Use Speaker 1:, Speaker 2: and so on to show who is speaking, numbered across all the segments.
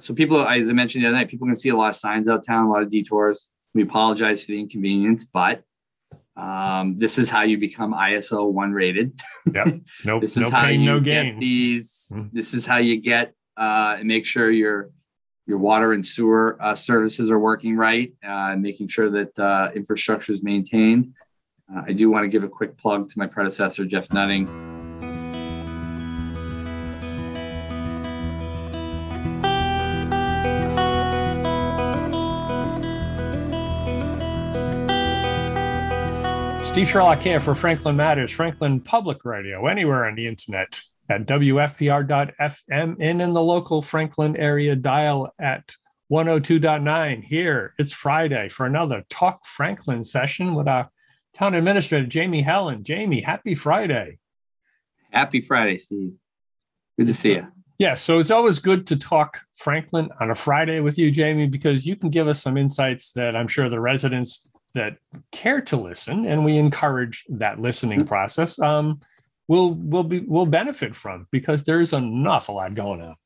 Speaker 1: so people, as I mentioned the other night, people can see a lot of signs out town, a lot of detours. We apologize for the inconvenience, but um, this is how you become ISO one rated.
Speaker 2: Yep. Nope.
Speaker 1: this is
Speaker 2: no
Speaker 1: how
Speaker 2: pain,
Speaker 1: you
Speaker 2: no
Speaker 1: get
Speaker 2: gain.
Speaker 1: these.
Speaker 2: Mhm.
Speaker 1: This is how you get uh, and make sure your your water and sewer uh, services are working right, uh, and making sure that uh, infrastructure is maintained. Uh, I do want to give a quick plug to my predecessor, Jeff Nutting.
Speaker 2: Steve Sherlock here for Franklin Matters, Franklin Public Radio, anywhere on the internet at WFPR.FM and in the local Franklin area dial at 102.9. Here, it's Friday for another Talk Franklin session with our town administrator, Jamie Hellen. Jamie, happy Friday.
Speaker 1: Happy Friday, Steve. Good to see you.
Speaker 2: Yeah, so it's always good to talk Franklin on a Friday with you, Jamie, because you can give us some insights that I'm sure the residents that care to listen, and we encourage that listening process, um, will will be will benefit from because there's an awful lot going on.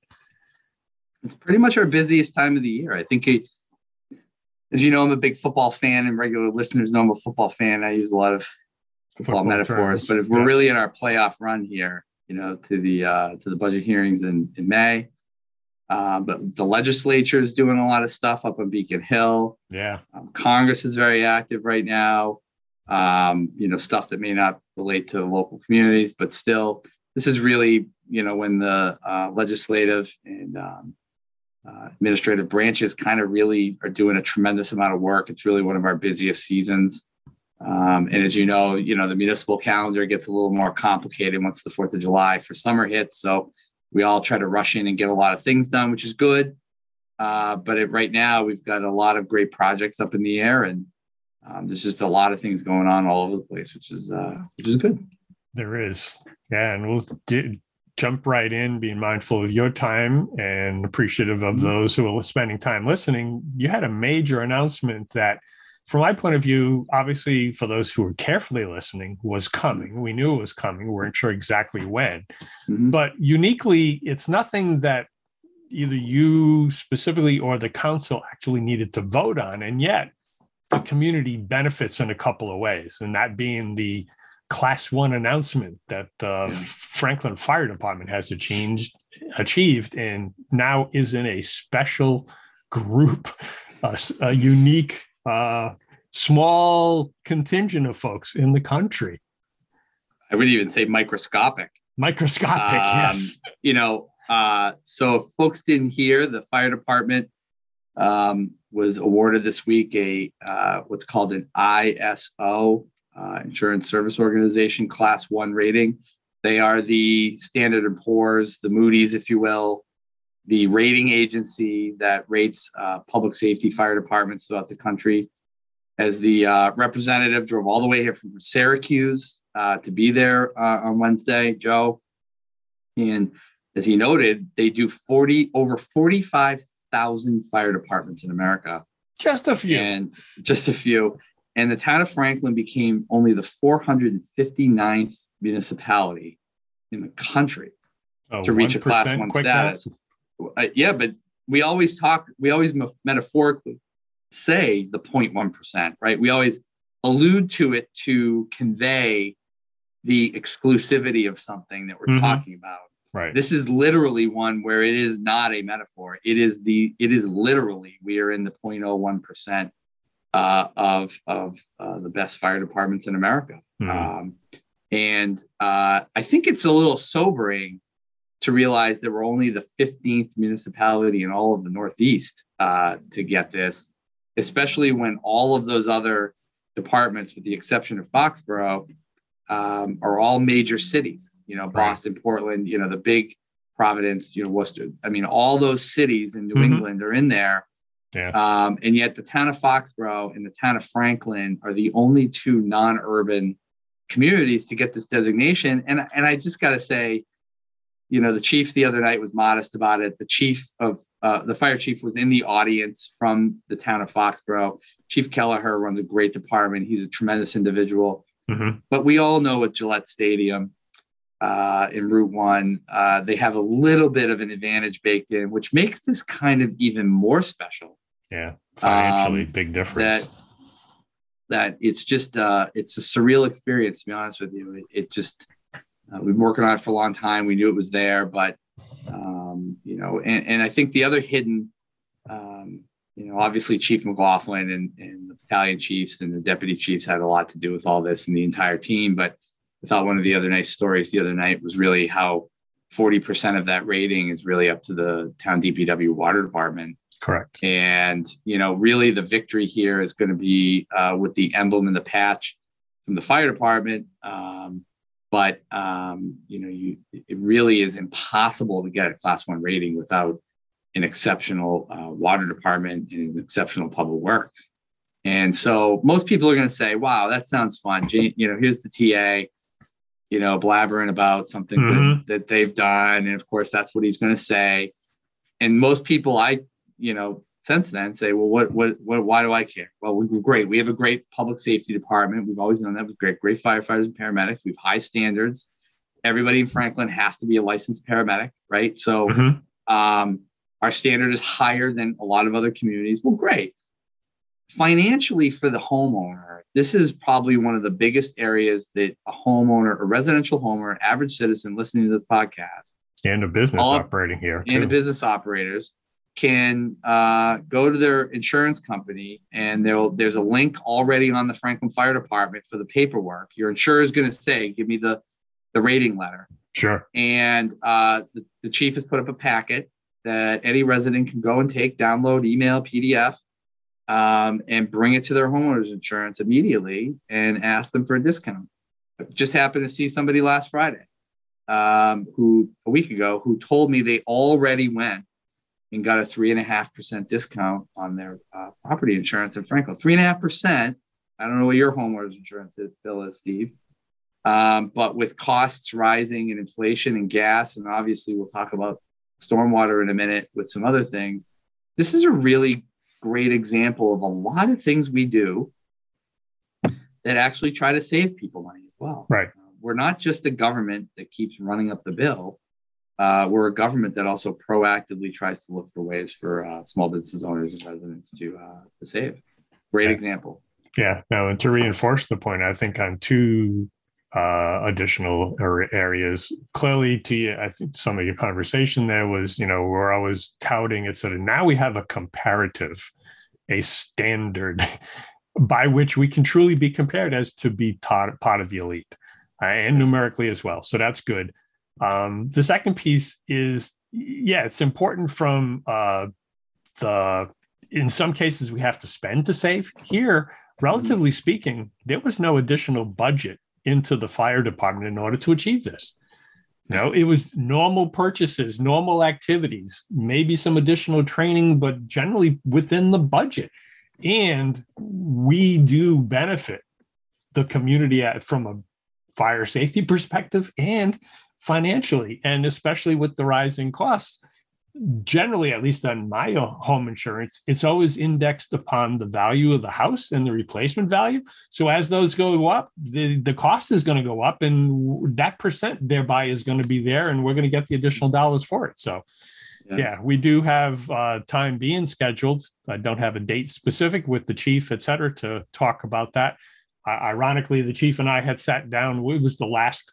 Speaker 1: It's pretty much our busiest time of the year. I think, it, as you know, I'm a big football fan, and regular listeners know I'm a football fan. I use a lot of football,
Speaker 2: Football
Speaker 1: metaphors,
Speaker 2: terms,
Speaker 1: but if we're
Speaker 2: yeah.
Speaker 1: really in our playoff run here, you know, to the uh, to the budget hearings in in May. Uh, but the legislature is doing a lot of stuff up on Beacon Hill.
Speaker 2: Yeah,
Speaker 1: Um, Congress is very active right now. Um, you know, stuff that may not relate to the local communities, but still, this is really, you know, when the uh, legislative and um, uh, administrative branches kind of really are doing a tremendous amount of work. It's really one of our busiest seasons. Um, and as you know, you know, the municipal calendar gets a little more complicated once the 4th of July for summer hits. So we all try to rush in and get a lot of things done, which is good. Uh, but it, right now, we've got a lot of great projects up in the air, and um, there's just a lot of things going on all over the place, which is uh, which is good.
Speaker 2: there is. Yeah, and we'll jump right in, being mindful of your time and appreciative of
Speaker 1: Mhm.
Speaker 2: those who are spending time listening. You had a major announcement that, from my point of view, obviously for those who were carefully listening, was coming. We knew it was coming. We weren't sure exactly when,
Speaker 1: Mhm.
Speaker 2: but uniquely, it's nothing that either you specifically or the council actually needed to vote on, and yet the community benefits in a couple of ways, and that being the class one announcement that the
Speaker 1: Yeah.
Speaker 2: Franklin Fire Department has achieved, achieved and now is in a special group, a unique, uh, small contingent of folks in the country.
Speaker 1: I would even say microscopic.
Speaker 2: Microscopic,
Speaker 1: Um,
Speaker 2: yes.
Speaker 1: You know, uh, so if folks didn't hear, the fire department um, was awarded this week a uh, what's called an ISO uh, Insurance Service Organization Class One rating. They are the Standard and Poor's, the Moody's, if you will, the rating agency that rates uh, public safety fire departments throughout the country. As the uh, representative drove all the way here from Syracuse uh, to be there uh, on Wednesday, Joe, and as he noted, they do 40 over 45,000 fire departments in America
Speaker 2: Just a few.
Speaker 1: and just a few. And the town of Franklin became only the 459th municipality in the country
Speaker 2: So
Speaker 1: to reach a class
Speaker 2: 1%
Speaker 1: status.
Speaker 2: math?
Speaker 1: Uh, yeah, but we always talk, we always me- metaphorically say the 0.1%, right? We always allude to it to convey the exclusivity of something that we're
Speaker 2: Mhm.
Speaker 1: talking about
Speaker 2: Right.
Speaker 1: this is literally one where it is not a metaphor it is the it is literally we are in the 0.01 percent uh, of of uh, the best fire departments in america
Speaker 2: Mhm.
Speaker 1: um, and uh, i think it's a little sobering to realize that we're only the 15th municipality in all of the northeast uh, to get this especially when all of those other departments with the exception of foxborough um, are all major cities you know boston portland you know the big providence you know worcester i mean all those cities in new
Speaker 2: Mhm.
Speaker 1: england are in there
Speaker 2: Yeah.
Speaker 1: um, and yet the town of foxborough and the town of franklin are the only two non-urban communities to get this designation and, and i just got to say you know the chief the other night was modest about it the chief of uh, the fire chief was in the audience from the town of foxborough chief kelleher runs a great department he's a tremendous individual
Speaker 2: Mhm.
Speaker 1: but we all know with Gillette Stadium, uh, in Route One, uh, they have a little bit of an advantage baked in, which makes this kind of even more special.
Speaker 2: Yeah, financially, um, big difference.
Speaker 1: That, that it's just uh, it's a surreal experience. To be honest with you, it, it just uh, we've been working on it for a long time. We knew it was there, but um, you know, and, and I think the other hidden, um, you know, obviously Chief McLaughlin and, and the battalion chiefs and the deputy chiefs had a lot to do with all this and the entire team. But I thought one of the other nice stories the other night was really how 40% of that rating is really up to the town DPW water department.
Speaker 2: Correct.
Speaker 1: And, you know, really the victory here is going to be uh, with the emblem and the patch from the fire department. Um, but, um, you know, you, it really is impossible to get a class one rating without an exceptional uh, water department and an exceptional public works. And so most people are going to say, wow, that sounds fun. You know, here's the TA you know, blabbering about something mm-hmm. that they've done. And of course, that's what he's going to say. And most people I, you know, since then say, well, what, what, what, why do I care? Well, we're great. We have a great public safety department. We've always known that with great, great firefighters and paramedics. We have high standards. Everybody in Franklin has to be a licensed paramedic, right? So, mm-hmm. um, our standard is higher than a lot of other communities. Well, great financially for the homeowner, this is probably one of the biggest areas that a homeowner, a residential homeowner, average citizen listening to this podcast,
Speaker 2: and a business all, operating here,
Speaker 1: and a business operators can uh, go to their insurance company and there's a link already on the Franklin Fire Department for the paperwork. Your insurer is going to say, "Give me the the rating letter."
Speaker 2: Sure.
Speaker 1: And uh, the, the chief has put up a packet that any resident can go and take, download, email, PDF um, and bring it to their homeowners insurance immediately and ask them for a discount. I just happened to see somebody last Friday um, who a week ago who told me they already went and got a three and a half percent discount on their uh, property insurance in Franklin. Three and a half percent. I don't know what your homeowners insurance is, bill is, Steve. Um, but with costs rising and inflation and gas, and obviously we'll talk about stormwater in a minute with some other things. This is a really great example of a lot of things we do that actually try to save people money as well.
Speaker 2: Right. Uh,
Speaker 1: we're not just a government that keeps running up the bill. Uh, we're a government that also proactively tries to look for ways for uh, small business owners and residents to uh, to save. Great
Speaker 2: yeah.
Speaker 1: example.
Speaker 2: Yeah. Now, and to reinforce the point, I think on two uh, additional areas. Clearly, to you, I think some of your conversation there was, you know, we're always touting it. So now we have a comparative, a standard by which we can truly be compared as to be taught, part of the elite uh, and numerically as well. So that's good. Um, the second piece is, yeah, it's important from uh, the, in some cases, we have to spend to save. Here, relatively speaking, there was no additional budget into the fire department in order to achieve this. You know, it was normal purchases, normal activities, maybe some additional training, but generally within the budget. And we do benefit the community from a fire safety perspective and financially, and especially with the rising costs generally, at least on my home insurance, it's always indexed upon the value of the house and the replacement value. So as those go up, the, the cost is going to go up, and that percent thereby is going to be there, and we're going to get the additional dollars for it. So, yeah, yeah we do have uh, time being scheduled. I don't have a date specific with the chief, et cetera, to talk about that. Uh, ironically, the chief and I had sat down. It was the last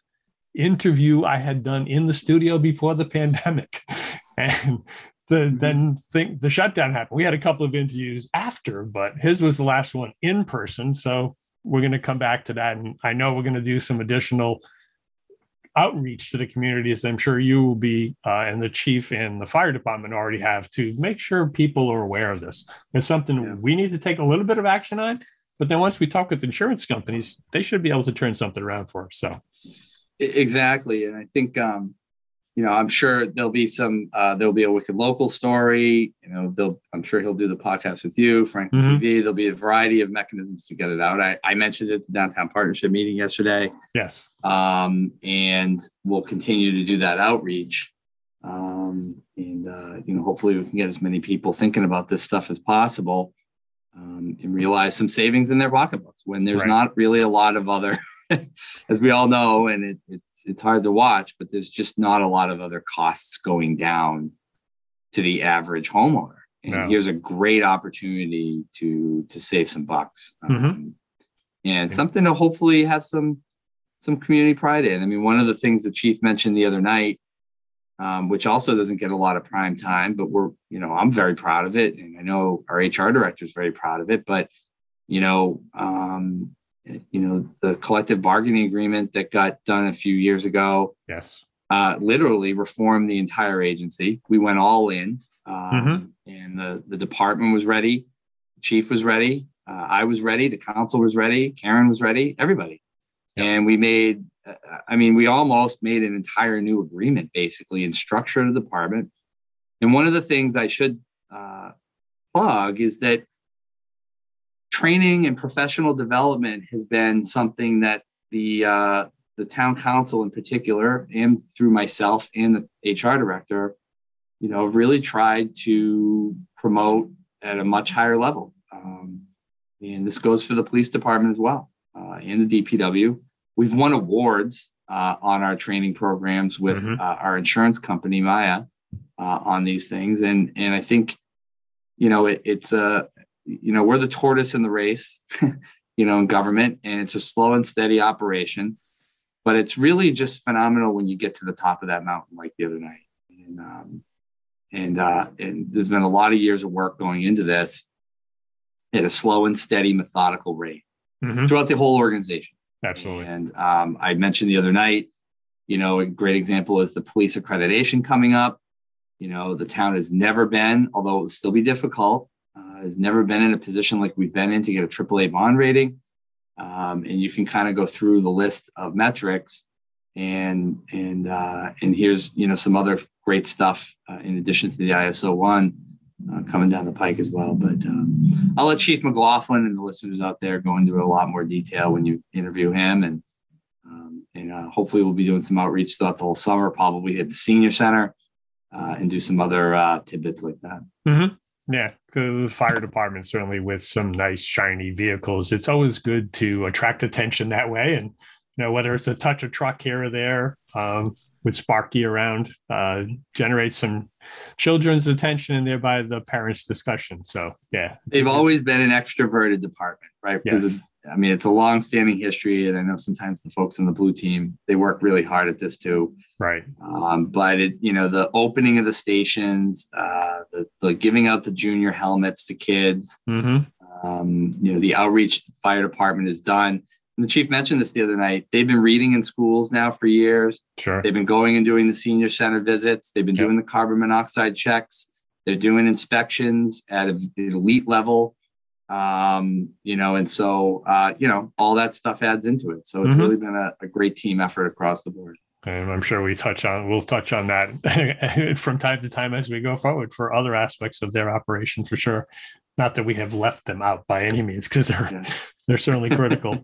Speaker 2: interview I had done in the studio before the pandemic. and the, mm-hmm. then think the shutdown happened. We had a couple of interviews after, but his was the last one in person. So we're going to come back to that. And I know we're going to do some additional outreach to the communities. I'm sure you will be, uh, and the chief and the fire department already have to make sure people are aware of this. It's something yeah. we need to take a little bit of action on. But then once we talk with insurance companies, they should be able to turn something around for us. So
Speaker 1: exactly, and I think um, you know, I'm sure there'll be some, uh, there'll be a Wicked Local story. You know, they'll, I'm sure he'll do the podcast with you, Frank mm-hmm. TV. There'll be a variety of mechanisms to get it out. I, I mentioned it at the downtown partnership meeting yesterday.
Speaker 2: Yes.
Speaker 1: Um, and we'll continue to do that outreach. Um, and, uh, you know, hopefully we can get as many people thinking about this stuff as possible um, and realize some savings in their pocketbooks when there's right. not really a lot of other, as we all know, and it, it's, it's hard to watch, but there's just not a lot of other costs going down to the average homeowner. And no. here's a great opportunity to to save some bucks. Mm-hmm. Um, and something to hopefully have some some community pride in. I mean, one of the things the chief mentioned the other night, um, which also doesn't get a lot of prime time, but we're, you know, I'm very proud of it, and I know our HR director is very proud of it. But, you know, um, you know, the collective bargaining agreement that got done a few years ago.
Speaker 2: Yes.
Speaker 1: Uh, literally reformed the entire agency. We went all in, um, mm-hmm. and the the department was ready, chief was ready, uh, I was ready, the council was ready, Karen was ready, everybody, yep. and we made. Uh, I mean, we almost made an entire new agreement, basically, in structure of the department. And one of the things I should uh, plug is that training and professional development has been something that the uh, the town council in particular, and through myself and the HR director, you know, really tried to promote at a much higher level. Um, and this goes for the police department as well uh, and the DPW. We've won awards uh, on our training programs with mm-hmm. uh, our insurance company Maya uh, on these things, and and I think you know it, it's a you know we're the tortoise in the race, you know, in government, and it's a slow and steady operation, but it's really just phenomenal when you get to the top of that mountain like the other night, and um, and uh, and there's been a lot of years of work going into this at a slow and steady, methodical rate mm-hmm. throughout the whole organization.
Speaker 2: Absolutely.
Speaker 1: And um, I mentioned the other night, you know, a great example is the police accreditation coming up. You know, the town has never been, although it will still be difficult, has never been in a position like we've been in to get a AAA bond rating. Um, and you can kind of go through the list of metrics and and uh, and here's you know some other great stuff uh, in addition to the ISO one uh, coming down the pike as well. But um, I'll let Chief McLaughlin and the listeners out there go into a lot more detail when you interview him, and um, and uh, hopefully we'll be doing some outreach throughout the whole summer. Probably hit the senior center uh, and do some other uh, tidbits like that.
Speaker 2: Mm-hmm. Yeah, the fire department certainly with some nice shiny vehicles. It's always good to attract attention that way, and you know whether it's a touch of truck here or there. Um, with Sparky around, uh, generate some children's attention and thereby the parents' discussion. So yeah,
Speaker 1: they've always been an extroverted department, right? Because yes. I mean, it's a long-standing history, and I know sometimes the folks in the blue team they work really hard at this too,
Speaker 2: right?
Speaker 1: Um, but it, you know, the opening of the stations, uh, the, the giving out the junior helmets to kids,
Speaker 2: mm-hmm.
Speaker 1: um, you know, the outreach the fire department has done the chief mentioned this the other night. They've been reading in schools now for years.
Speaker 2: Sure.
Speaker 1: They've been going and doing the senior center visits. They've been yep. doing the carbon monoxide checks. They're doing inspections at an elite level. Um, you know, and so uh, you know, all that stuff adds into it. So it's mm-hmm. really been a, a great team effort across the board.
Speaker 2: And I'm sure we touch on we'll touch on that from time to time as we go forward for other aspects of their operation for sure. Not that we have left them out by any means, because they're yeah. They're certainly critical.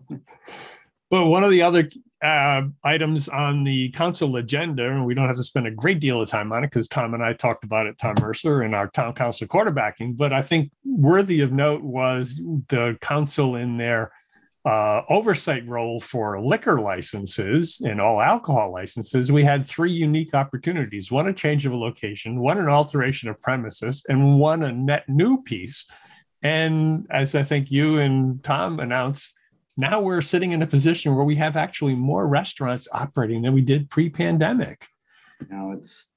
Speaker 2: but one of the other uh, items on the council agenda, and we don't have to spend a great deal of time on it because Tom and I talked about it, Tom Mercer, in our town council quarterbacking. But I think worthy of note was the council in their uh, oversight role for liquor licenses and all alcohol licenses, we had three unique opportunities one a change of a location, one an alteration of premises, and one a net new piece. And as I think you and Tom announced, now we're sitting in a position where we have actually more restaurants operating than we did pre pandemic.
Speaker 1: Now it's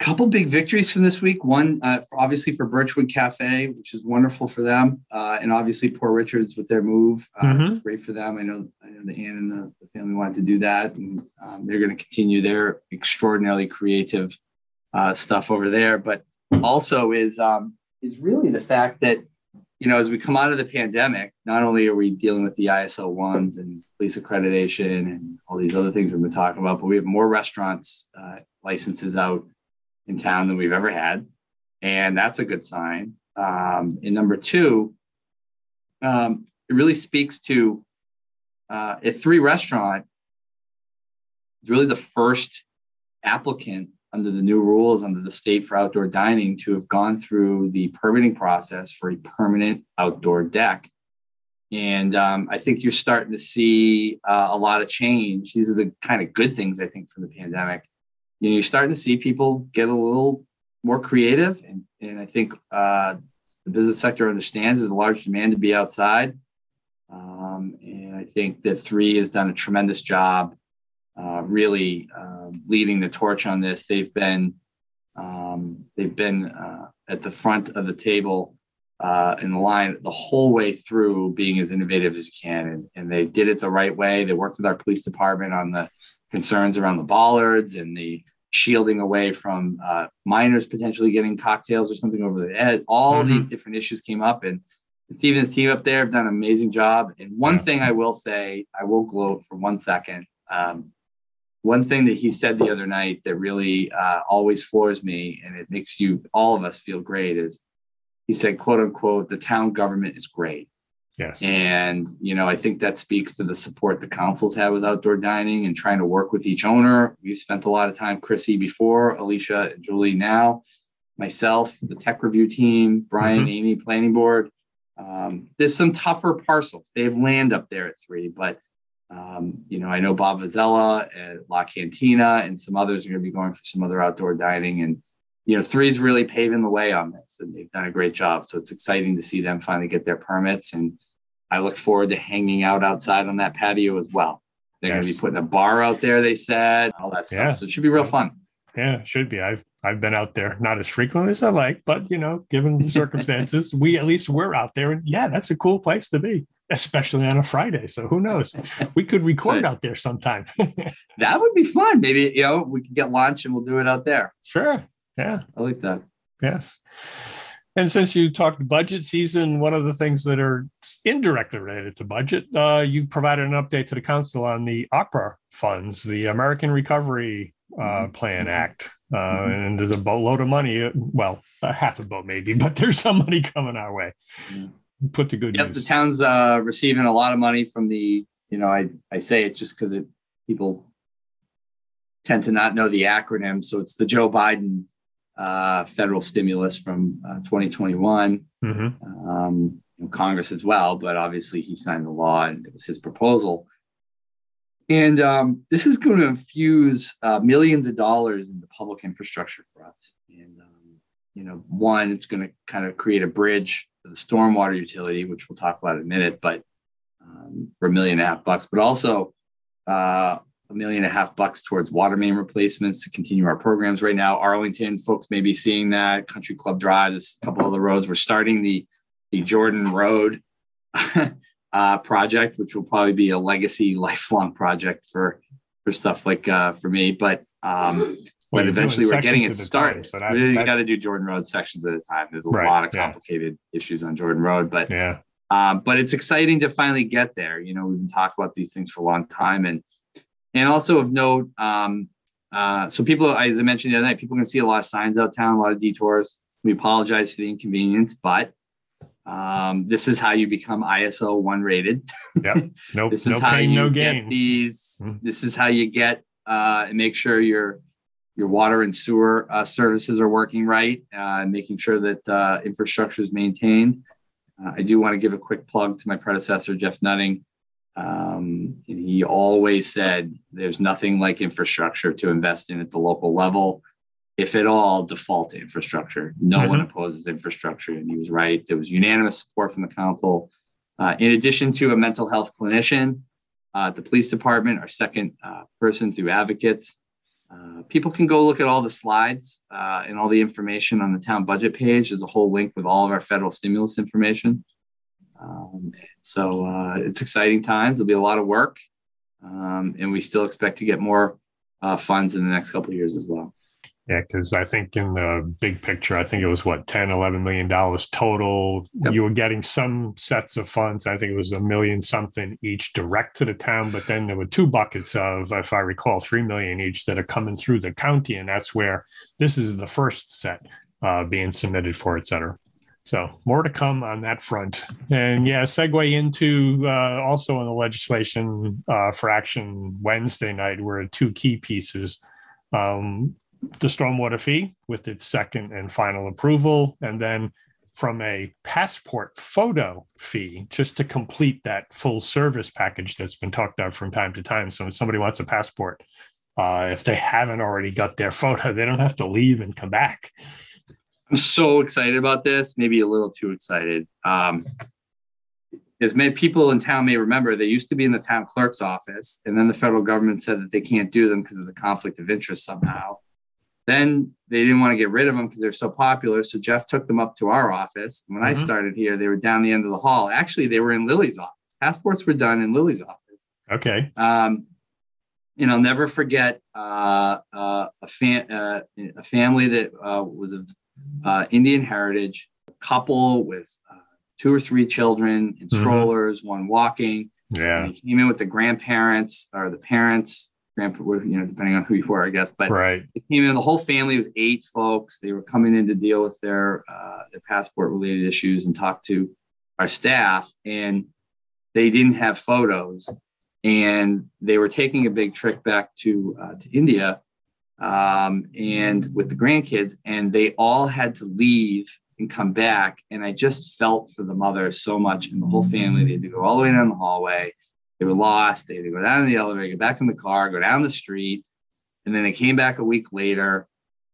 Speaker 1: a couple big victories from this week. One, uh, for, obviously for Birchwood Cafe, which is wonderful for them, uh, and obviously Poor Richards with their move. Uh, mm-hmm. It's great for them. I know, I know the Ann and the, the family wanted to do that, and um, they're going to continue their extraordinarily creative uh, stuff over there. But also is um, is really the fact that you know as we come out of the pandemic, not only are we dealing with the ISO ones and police accreditation and all these other things we've been talking about, but we have more restaurants uh, licenses out in town than we've ever had. And that's a good sign. Um, and number two, um, it really speaks to uh, a three restaurant is really the first applicant under the new rules under the state for outdoor dining to have gone through the permitting process for a permanent outdoor deck and um, I think you're starting to see uh, a lot of change. These are the kind of good things I think from the pandemic. You know, you're starting to see people get a little more creative, and and I think uh, the business sector understands there's a large demand to be outside. Um, and I think that three has done a tremendous job, uh, really um, leading the torch on this. They've been um, they've been uh, at the front of the table uh, in the line the whole way through being as innovative as you can. And, and they did it the right way. They worked with our police department on the concerns around the bollards and the shielding away from uh, minors potentially getting cocktails or something over the head. All mm-hmm. these different issues came up, and Stephen's team up there have done an amazing job. And one yeah. thing I will say, I will gloat for one second. Um, one thing that he said the other night that really uh, always floors me, and it makes you all of us feel great, is he said, "quote unquote," the town government is great.
Speaker 2: Yes.
Speaker 1: And, you know, I think that speaks to the support the councils have with outdoor dining and trying to work with each owner. We've spent a lot of time, Chrissy before, Alicia and Julie now, myself, the tech review team, Brian, mm-hmm. Amy, planning board. Um, there's some tougher parcels. They have land up there at three, but um, you know, I know Bob Vazella at La Cantina and some others are going to be going for some other outdoor dining. And, you know, three is really paving the way on this and they've done a great job. So it's exciting to see them finally get their permits. And I look forward to hanging out outside on that patio as well. They're yes. going to be putting a bar out there, they said, all that stuff. Yeah. So it should be real fun.
Speaker 2: Yeah, should be. I've I've been out there not as frequently as I like, but you know, given the circumstances, we at least were out there, and yeah, that's a cool place to be, especially on a Friday. So who knows? We could record out there sometime.
Speaker 1: that would be fun. Maybe you know we could get lunch and we'll do it out there.
Speaker 2: Sure. Yeah,
Speaker 1: I like that.
Speaker 2: Yes. And since you talked budget season, one of the things that are indirectly related to budget, uh, you provided an update to the council on the ARPA funds, the American Recovery uh, mm-hmm. Plan mm-hmm. Act. Uh, mm-hmm. and there's a boatload of money. Well, a half a boat maybe, but there's some money coming our way. Put the good
Speaker 1: yep,
Speaker 2: use.
Speaker 1: The town's uh, receiving a lot of money from the, you know, I, I say it just because it people tend to not know the acronym. So it's the Joe Biden uh, federal stimulus from uh, 2021. Mm-hmm. Um, Congress as well, but obviously he signed the law and it was his proposal. And um, this is going to infuse uh, millions of dollars into public infrastructure for us. And, um, you know, one, it's going to kind of create a bridge for the stormwater utility, which we'll talk about in a minute, but um, for a million and a half bucks, but also uh, a million and a half bucks towards water main replacements to continue our programs right now. Arlington folks may be seeing that Country Club Drive, this couple of the roads. We're starting the the Jordan Road uh, project, which will probably be a legacy lifelong project for for stuff like uh, for me. But um, well, but eventually we're getting it started. Time, so that, you got to do Jordan Road sections at a time. There's a right, lot of complicated yeah. issues on Jordan Road, but
Speaker 2: yeah.
Speaker 1: Um, but it's exciting to finally get there. You know, we've been talking about these things for a long time, and and also of note, um, uh, so people, as I mentioned the other night, people can see a lot of signs out town, a lot of detours. We apologize for the inconvenience, but um, this is how you become ISO one rated.
Speaker 2: Yep. Nope. this is no how pain, you no
Speaker 1: get these. Mm-hmm. This is how you get uh, and make sure your your water and sewer uh, services are working right, uh, and making sure that uh, infrastructure is maintained. Uh, I do want to give a quick plug to my predecessor, Jeff Nutting. Um, he always said there's nothing like infrastructure to invest in at the local level. If at all, default to infrastructure. No mm-hmm. one opposes infrastructure. And he was right. There was unanimous support from the council. Uh, in addition to a mental health clinician, uh, the police department, our second uh, person through advocates. Uh, people can go look at all the slides uh, and all the information on the town budget page. There's a whole link with all of our federal stimulus information. Um, so uh, it's exciting times. There'll be a lot of work, um, and we still expect to get more uh, funds in the next couple of years as well.
Speaker 2: Yeah, because I think in the big picture, I think it was what 10, 11 million dollars total. Yep. You were getting some sets of funds. I think it was a million something each direct to the town, but then there were two buckets of, if I recall, three million each that are coming through the county, and that's where this is the first set uh, being submitted for, et cetera. So more to come on that front. And yeah, segue into uh, also on the legislation uh, for action Wednesday night were two key pieces. Um, the stormwater fee with its second and final approval, and then from a passport photo fee just to complete that full service package that's been talked about from time to time. So, if somebody wants a passport, uh, if they haven't already got their photo, they don't have to leave and come back.
Speaker 1: I'm so excited about this, maybe a little too excited. Um, as many people in town may remember, they used to be in the town clerk's office, and then the federal government said that they can't do them because there's a conflict of interest somehow. Then they didn't want to get rid of them because they're so popular. So Jeff took them up to our office. When mm-hmm. I started here, they were down the end of the hall. Actually, they were in Lily's office. Passports were done in Lily's office.
Speaker 2: Okay.
Speaker 1: Um, and I'll never forget uh, uh, a, fam- uh, a family that uh, was of uh, Indian heritage, a couple with uh, two or three children in mm-hmm. strollers, mm-hmm. one walking.
Speaker 2: Yeah.
Speaker 1: And he came in with the grandparents or the parents, grandpa, you know, depending on who you were, I guess. But
Speaker 2: right.
Speaker 1: It came in, the whole family was eight folks. They were coming in to deal with their uh, their passport related issues and talk to our staff. And they didn't have photos. And they were taking a big trip back to uh, to India um, and with the grandkids, and they all had to leave and come back. And I just felt for the mother so much and the whole family. They had to go all the way down the hallway. They were lost. They had to go down in the elevator, get back in the car, go down the street. And then they came back a week later.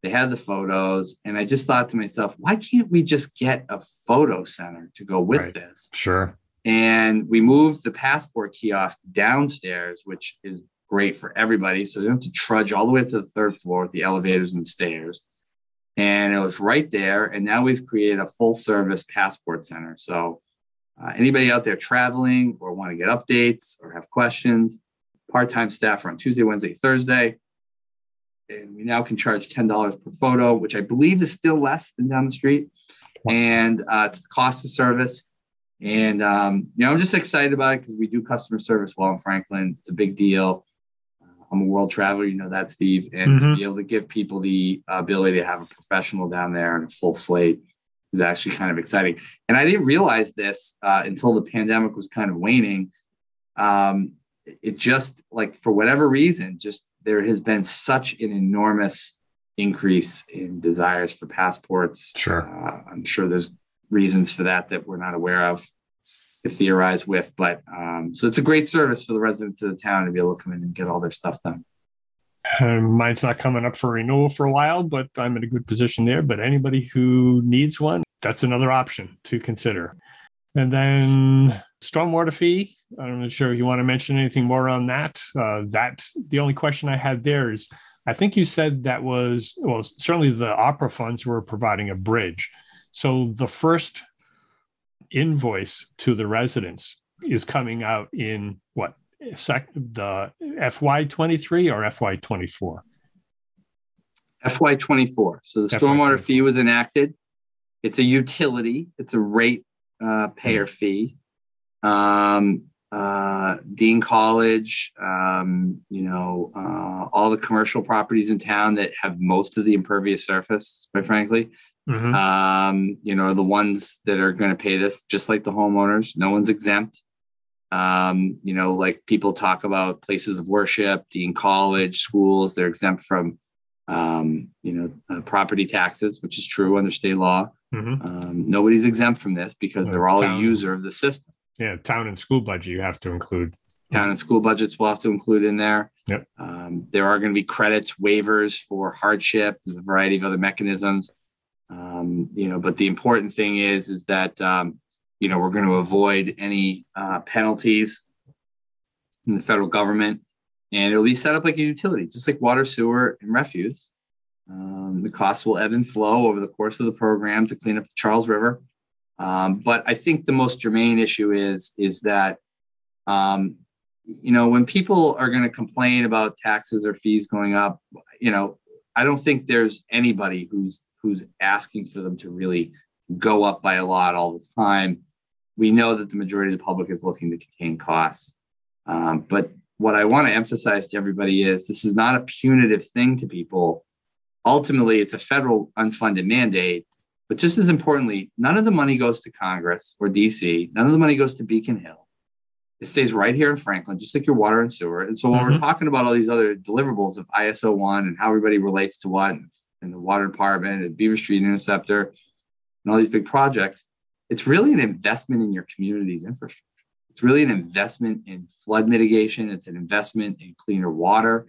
Speaker 1: They had the photos. And I just thought to myself, why can't we just get a photo center to go with right. this?
Speaker 2: Sure.
Speaker 1: And we moved the passport kiosk downstairs, which is great for everybody. So they don't have to trudge all the way to the third floor with the elevators and the stairs and it was right there. And now we've created a full service passport center. So uh, anybody out there traveling or want to get updates or have questions, part-time staff are on Tuesday, Wednesday, Thursday. And we now can charge $10 per photo, which I believe is still less than down the street. And uh, it's the cost of service. And, um, you know, I'm just excited about it because we do customer service well in Franklin. It's a big deal. I'm a world traveler, you know that, Steve, and mm-hmm. to be able to give people the ability to have a professional down there and a full slate is actually kind of exciting. And I didn't realize this uh, until the pandemic was kind of waning. Um, it just like for whatever reason, just there has been such an enormous increase in desires for passports.
Speaker 2: Sure,
Speaker 1: uh, I'm sure there's reasons for that that we're not aware of to theorize with. But um, so it's a great service for the residents of the town to be able to come in and get all their stuff done.
Speaker 2: Uh, mine's not coming up for renewal for a while, but I'm in a good position there. But anybody who needs one, that's another option to consider. And then stormwater fee. I'm not sure if you want to mention anything more on that. Uh, that the only question I had there is, I think you said that was well, certainly the ARPA funds were providing a bridge. So the first invoice to the residents is coming out in what sec the FY23 or FY24?
Speaker 1: FY24. So the stormwater FY24. fee was enacted. It's a utility. It's a rate uh, payer mm-hmm. fee. Um, uh, Dean College, um, you know, uh, all the commercial properties in town that have most of the impervious surface, quite frankly, Mm-hmm. Um, you know, the ones that are going to pay this, just like the homeowners, no one's exempt. Um, you know, like people talk about places of worship, Dean College, schools, they're exempt from, um, you know, uh, property taxes, which is true under state law. Mm-hmm. Um, nobody's exempt from this because they're all town, a user of the system.
Speaker 2: Yeah, town and school budget you have to include.
Speaker 1: Town and school budgets will have to include in there.
Speaker 2: Yep.
Speaker 1: Um, there are going to be credits, waivers for hardship. There's a variety of other mechanisms. Um, you know, but the important thing is is that um, you know we're going to avoid any uh, penalties in the federal government, and it'll be set up like a utility, just like water, sewer, and refuse. Um, the costs will ebb and flow over the course of the program to clean up the Charles River. Um, but I think the most germane issue is is that um, you know when people are going to complain about taxes or fees going up, you know I don't think there's anybody who's who's asking for them to really go up by a lot all the time. We know that the majority of the public is looking to contain costs. Um, but what I want to emphasize to everybody is this is not a punitive thing to people. Ultimately, it's a federal unfunded mandate. But just as importantly, none of the money goes to Congress or DC, none of the money goes to Beacon Hill. It stays right here in Franklin, just like your water and sewer. And so when mm-hmm. we're talking about all these other deliverables of ISO 1 and how everybody relates to what, and the water department and Beaver Street Interceptor. and all these big projects, it's really an investment in your community's infrastructure. It's really an investment in flood mitigation. It's an investment in cleaner water.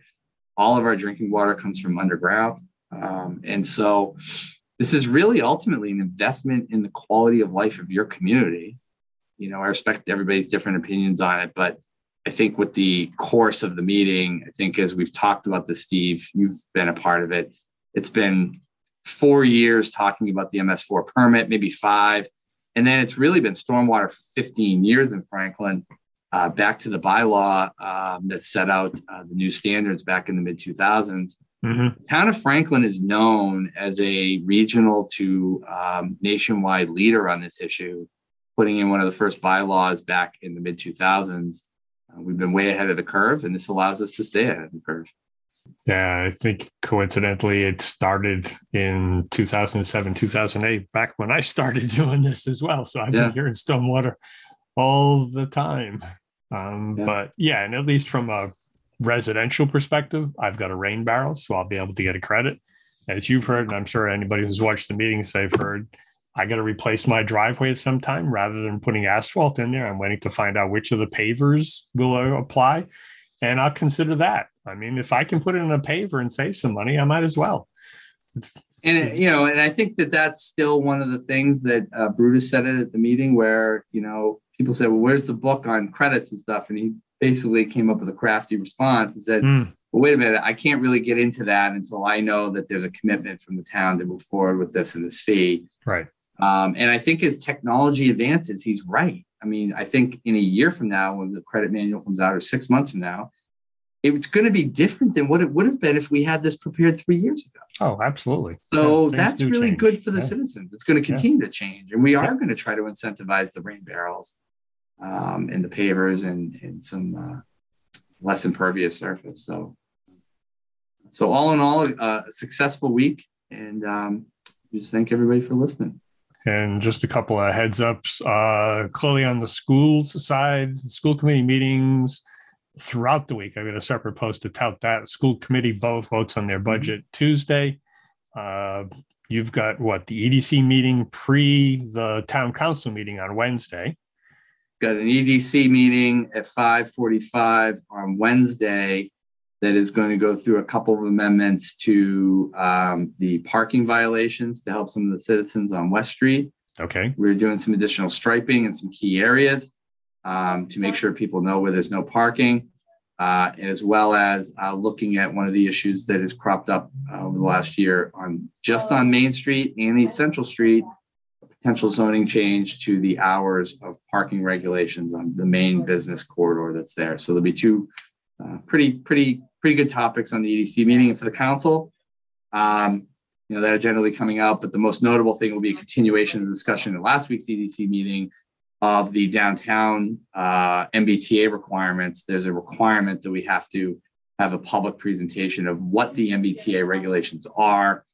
Speaker 1: All of our drinking water comes from underground. Um, and so this is really ultimately an investment in the quality of life of your community. You know, I respect everybody's different opinions on it, but I think with the course of the meeting, I think as we've talked about this, Steve, you've been a part of it. It's been four years talking about the MS4 permit, maybe five. And then it's really been stormwater for 15 years in Franklin, uh, back to the bylaw um, that set out uh, the new standards back in the mid 2000s. Mm-hmm. Town of Franklin is known as a regional to um, nationwide leader on this issue, putting in one of the first bylaws back in the mid 2000s. Uh, we've been way ahead of the curve, and this allows us to stay ahead of the curve.
Speaker 2: Yeah, I think coincidentally it started in 2007, 2008, back when I started doing this as well. So I've yeah. been here in stormwater all the time. Um, yeah. But yeah, and at least from a residential perspective, I've got a rain barrel, so I'll be able to get a credit. As you've heard, and I'm sure anybody who's watched the meetings they've heard, I got to replace my driveway at some time rather than putting asphalt in there. I'm waiting to find out which of the pavers will apply, and I'll consider that. I mean, if I can put it in a paver and save some money, I might as well.
Speaker 1: It's, and it, you know, and I think that that's still one of the things that uh, Brutus said it at the meeting, where you know people said, "Well, where's the book on credits and stuff?" And he basically came up with a crafty response and said, mm. "Well, wait a minute, I can't really get into that until I know that there's a commitment from the town to move forward with this and this fee."
Speaker 2: Right.
Speaker 1: Um, and I think as technology advances, he's right. I mean, I think in a year from now, when the credit manual comes out, or six months from now, it's going to be different than what it would have been if we had this prepared three years ago.
Speaker 2: Oh, absolutely.
Speaker 1: So yeah, that's really change. good for the yeah. citizens. It's going to continue yeah. to change. And we are going to try to incentivize the rain barrels um, and the pavers and, and some uh, less impervious surface. So, so all in all, uh, a successful week. And um, we just thank everybody for listening.
Speaker 2: And just a couple of heads ups. Uh, clearly on the schools side, school committee meetings, throughout the week. I've got a separate post to tout that. School committee both votes on their mm-hmm. budget Tuesday. Uh, you've got what the EDC meeting pre the town council meeting on Wednesday.
Speaker 1: Got an EDC meeting at 5:45 on Wednesday that is going to go through a couple of amendments to um, the parking violations to help some of the citizens on West Street.
Speaker 2: Okay.
Speaker 1: We're doing some additional striping in some key areas um, to make sure people know where there's no parking, uh, as well as uh, looking at one of the issues that has cropped up uh, over the last year on just on Main Street and East Central Street, a potential zoning change to the hours of parking regulations on the main business corridor that's there. So there'll be two uh, pretty, pretty, pretty good topics on the EDC meeting and for the council. Um, you know, that are generally coming out, but the most notable thing will be a continuation of the discussion at last week's EDC meeting of the downtown uh, MBTA requirements, there's a requirement that we have to have a public presentation of what the MBTA regulations are.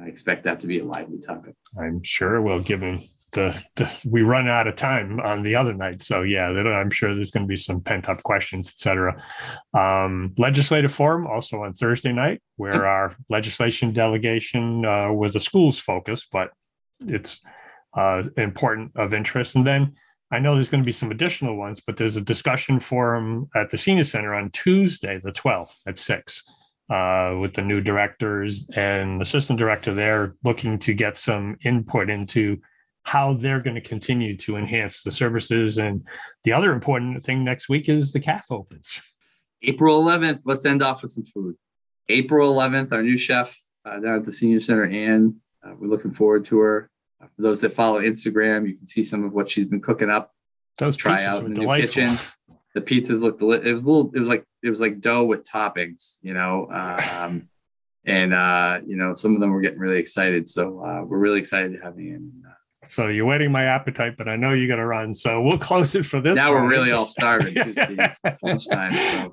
Speaker 1: I expect that to be a lively topic.
Speaker 2: I'm sure will, given the, the, we run out of time on the other night. So yeah, I'm sure there's going to be some pent up questions, etc. Um, legislative forum also on Thursday night, where our legislation delegation uh, was a schools focus, but it's uh, important of interest. And then I know there's going to be some additional ones, but there's a discussion forum at the Senior Center on Tuesday, the 12th at 6, uh, with the new directors and assistant director there looking to get some input into how they're going to continue to enhance the services. And the other important thing next week is the CAF opens.
Speaker 1: April 11th, let's end off with some food. April 11th, our new chef uh, down at the Senior Center, Anne, uh, we're looking forward to her. For those that follow Instagram, you can see some of what she's been cooking up.
Speaker 2: Those try out in the delightful. new kitchen.
Speaker 1: The pizzas looked it was a little it was like it was like dough with toppings, you know. Um, and uh, you know, some of them were getting really excited. So uh, we're really excited to have Ian.
Speaker 2: So you're whetting my appetite, but I know you got to run. So we'll close it for this.
Speaker 1: Now one. we're really all starving. lunchtime.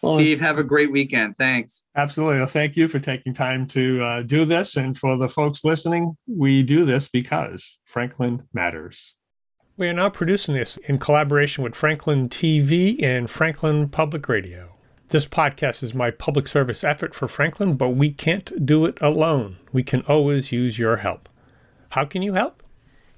Speaker 1: So well, Steve, have a great weekend. Thanks.
Speaker 2: Absolutely. Well, thank you for taking time to uh, do this. And for the folks listening, we do this because Franklin matters. We are now producing this in collaboration with Franklin TV and Franklin Public Radio. This podcast is my public service effort for Franklin, but we can't do it alone. We can always use your help. How can you help?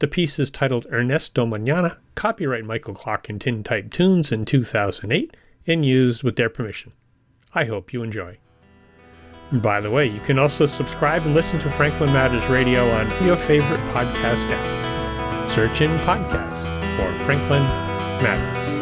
Speaker 2: The piece is titled Ernesto Manana, copyright Michael Clark and Tintype Tunes in 2008, and used with their permission. I hope you enjoy. By the way, you can also subscribe and listen to Franklin Matters Radio on your favorite podcast app. Search in podcasts for Franklin Matters.